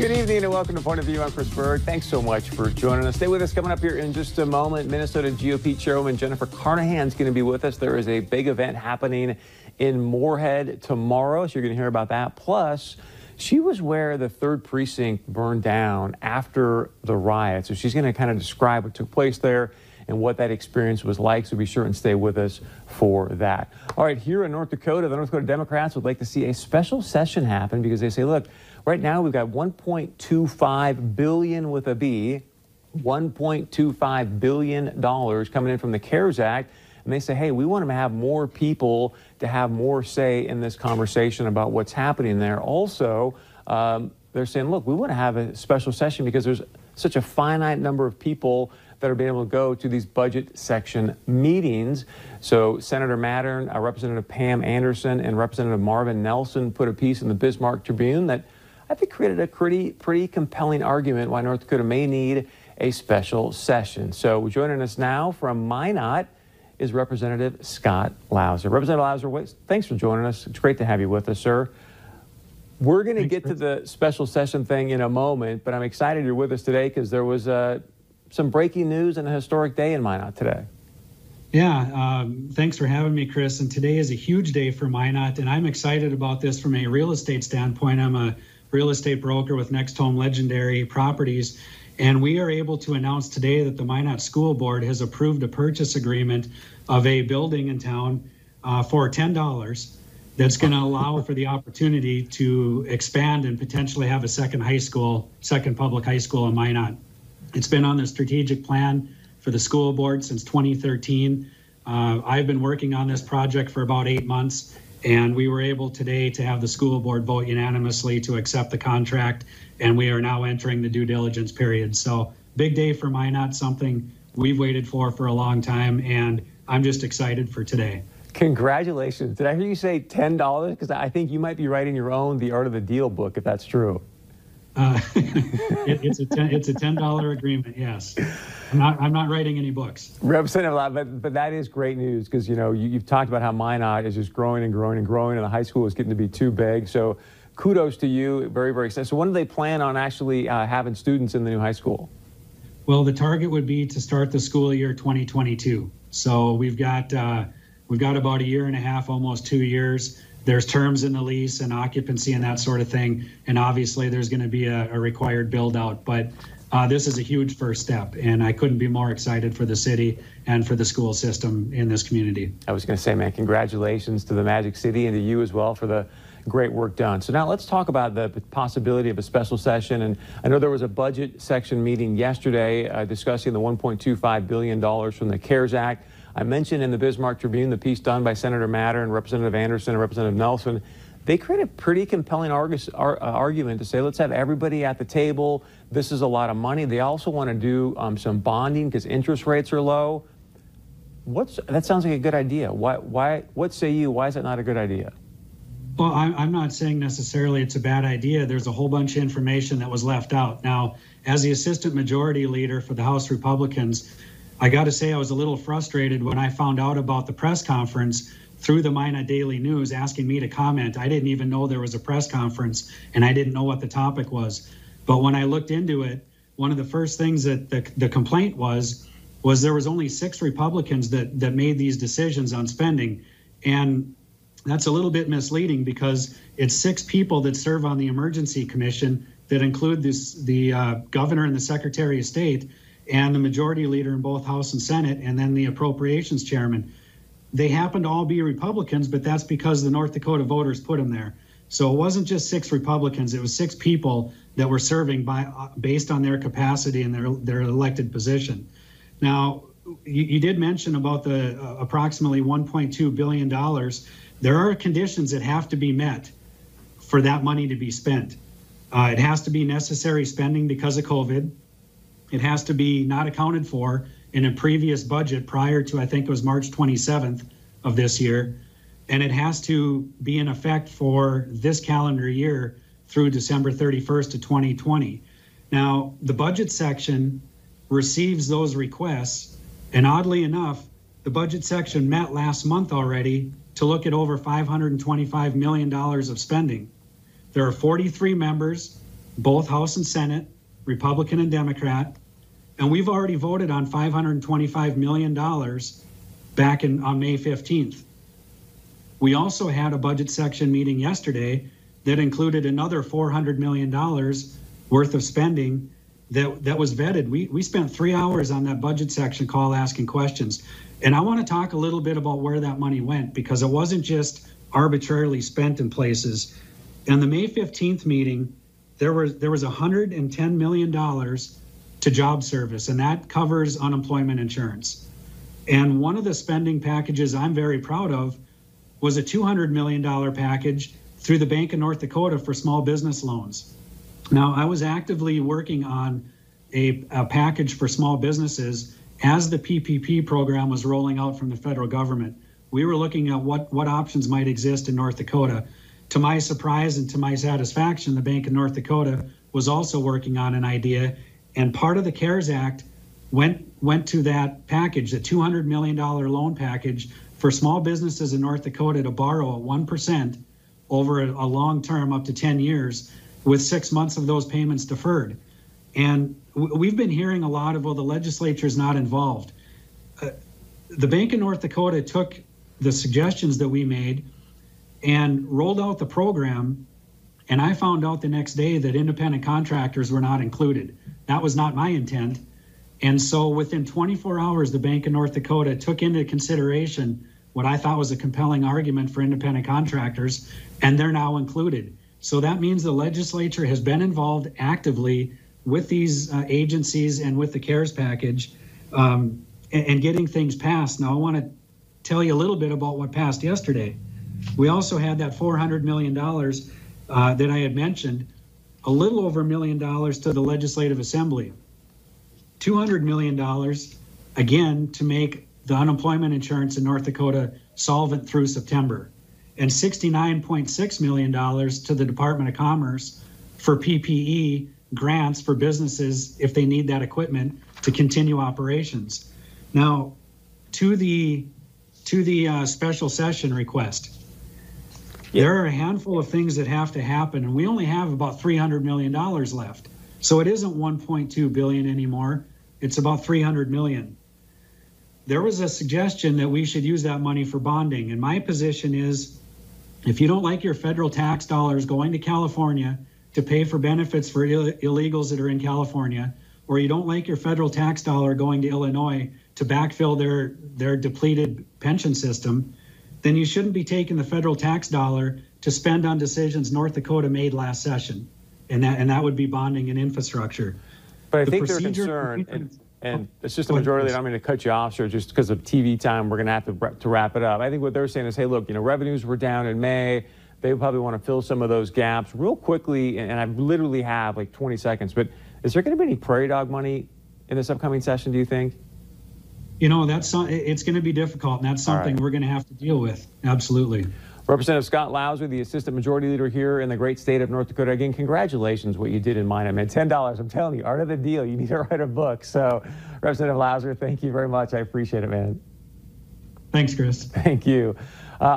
Good evening and welcome to Point of View. I'm Chris Berg. Thanks so much for joining us. Stay with us coming up here in just a moment. Minnesota GOP Chairwoman Jennifer Carnahan is going to be with us. There is a big event happening in Moorhead tomorrow, so you're going to hear about that. Plus, she was where the third precinct burned down after the riot, so she's going to kind of describe what took place there and what that experience was like. So be sure and stay with us for that. All right, here in North Dakota, the North Dakota Democrats would like to see a special session happen because they say, look, Right now, we've got 1.25 billion with a B, 1.25 billion dollars coming in from the CARES Act. And they say, hey, we want to have more people to have more say in this conversation about what's happening there. Also, um, they're saying, look, we want to have a special session because there's such a finite number of people that are being able to go to these budget section meetings. So Senator Mathern, uh, Representative Pam Anderson, and Representative Marvin Nelson put a piece in the Bismarck Tribune that I think created a pretty, pretty compelling argument why North Dakota may need a special session. So joining us now from Minot is Representative Scott Louser. Representative Louser, thanks for joining us. It's great to have you with us, sir. We're going to get to the special session thing in a moment, but I'm excited you're with us today because there was uh, some breaking news and a historic day in Minot today. Yeah, um, thanks for having me, Chris. And today is a huge day for Minot, and I'm excited about this from a real estate standpoint. I'm a real estate broker with Next Home Legendary Properties. And we are able to announce today that the Minot School Board has approved a purchase agreement of a building in town uh, for $10 that's going to allow for the opportunity to expand and potentially have a second high school, second public high school in Minot. It's been on the strategic plan for the school board since 2013. Uh, I've been working on this project for about eight months, and we were able today to have the school board vote unanimously to accept the contract, and we are now entering the due diligence period. So, big day for Minot, something we've waited for for a long time, and I'm just excited for today. Congratulations. Did I hear you say $10? Because I think you might be writing your own The Art of the Deal book, if that's true. Uh, it, it's a ten, it's a ten dollar agreement. Yes, I'm not I'm not writing any books. Representative Lott, but but that is great news because you know you, have talked about how Minot is just growing and growing and growing, and the high school is getting to be too big. So kudos to you. Very very excited. So when do they plan on actually uh, having students in the new high school? Well, the target would be to start the school year 2022. So we've got uh, we've got about a year and a half, almost two years there's terms in the lease and occupancy and that sort of thing. And obviously, there's going to be a, a required build out. But uh, this is a huge first step, and I couldn't be more excited for the city and for the school system in this community. I was going to say, man, congratulations to the Magic City and to you as well for the great work done. So now let's talk about the possibility of a special session. And I know there was a budget section meeting yesterday uh, discussing the $1.25 billion from the CARES Act. I mentioned in the Bismarck Tribune the piece done by Senator Mathern and Representative Anderson and Representative Nelson. They create a pretty compelling arg- ar- uh, argument to say, let's have everybody at the table. This is a lot of money. They also want to do um, some bonding because interest rates are low. What's, that sounds like a good idea. Why, why, what say you? Why is that not a good idea? Well, I'm not saying necessarily it's a bad idea. There's a whole bunch of information that was left out. Now, as the assistant majority leader for the House Republicans, I got to say, I was a little frustrated when I found out about the press conference through the Minot Daily News asking me to comment. I didn't even know there was a press conference and I didn't know what the topic was. But when I looked into it, one of the first things that the, the complaint was was there was only six Republicans that that made these decisions on spending. And that's a little bit misleading because it's six people that serve on the emergency commission that include this the uh, governor and the secretary of state and the majority leader in both House and Senate, and then the appropriations chairman. They happen to all be Republicans, but that's because the North Dakota voters put them there. So it wasn't just six Republicans; it was six people that were serving by uh, based on their capacity and their their elected position. Now, you, you did mention about the uh, approximately 1.2 billion dollars. There are conditions that have to be met for that money to be spent. Uh, it has to be necessary spending because of COVID. It has to be not accounted for in a previous budget prior to, I think it was March 27th of this year. And it has to be in effect for this calendar year through December 31st of 2020. Now, the budget section receives those requests. And oddly enough, the budget section met last month already to look at over $525 million of spending. There are 43 members both House and Senate, Republican and Democrat, and we've already voted on $525 million back in on May 15th. We also had a budget section meeting yesterday that included another $400 million worth of spending that, that was vetted. We, we spent three hours on that budget section call asking questions. And I want to talk a little bit about where that money went because it wasn't just arbitrarily spent in places. In the May 15th meeting, there was there was 110 million dollars to job service, and that covers unemployment insurance. And one of the spending packages I'm very proud of was a $200 million package through the Bank of North Dakota for small business loans. Now, I was actively working on a, a package for small businesses as the PPP program was rolling out from the federal government. We were looking at what, what options might exist in North Dakota. To my surprise and to my satisfaction, the Bank of North Dakota was also working on an idea, and part of the CARES Act went went to that package, the $200 million loan package for small businesses in North Dakota to borrow at 1% over a, long term, up to 10 years, with six months of those payments deferred. And we've been hearing a lot of, well, the legislature is not involved. Uh, the Bank of North Dakota took the suggestions that we made and rolled out the program. And I found out the next day that independent contractors were not included. That was not my intent. And so within 24 hours, the Bank of North Dakota took into consideration what I thought was a compelling argument for independent contractors, and they're now included. So that means the legislature has been involved actively with these uh, agencies and with the CARES package um, and, and getting things passed. Now, I want to tell you a little bit about what passed yesterday. We also had that $400 million uh, that I had mentioned, a little over a million dollars to the Legislative Assembly. $200 million, again, to make the unemployment insurance in North Dakota solvent through September, and $69.6 million to the Department of Commerce for PPE grants for businesses if they need that equipment to continue operations. Now, to the to the uh, special session request, Yeah. there are a handful of things that have to happen, and we only have about $300 million left. So it isn't 1.2 billion anymore. It's about 300 million. There was a suggestion that we should use that money for bonding, and my position is if you don't like your federal tax dollars going to California to pay for benefits for Ill- illegals that are in California, or you don't like your federal tax dollar going to Illinois to backfill their their depleted pension system, then you shouldn't be taking the federal tax dollar to spend on decisions North Dakota made last session, and that and that would be bonding and infrastructure. But I The think their procedure- concern, and, and oh, it's just a majority, please. I'm going to cut you off, sir, just because of TV time, we're going to have to, wrap- to wrap it up. I think what they're saying is, hey, look, you know, revenues were down in May. They probably want to fill some of those gaps real quickly, and, and I literally have like 20 seconds, but is there going to be any prairie dog money in this upcoming session, do you think? You know, that's it's going to be difficult, and that's something right. we're going to have to deal with. Absolutely. Representative Scott Louser, the Assistant Majority Leader here in the great state of North Dakota. Again, congratulations what you did in Minot. I mean, $10, I'm telling you, art of the deal. You need to write a book. So, Representative Louser, thank you very much. I appreciate it, man. Thanks, Chris. Thank you.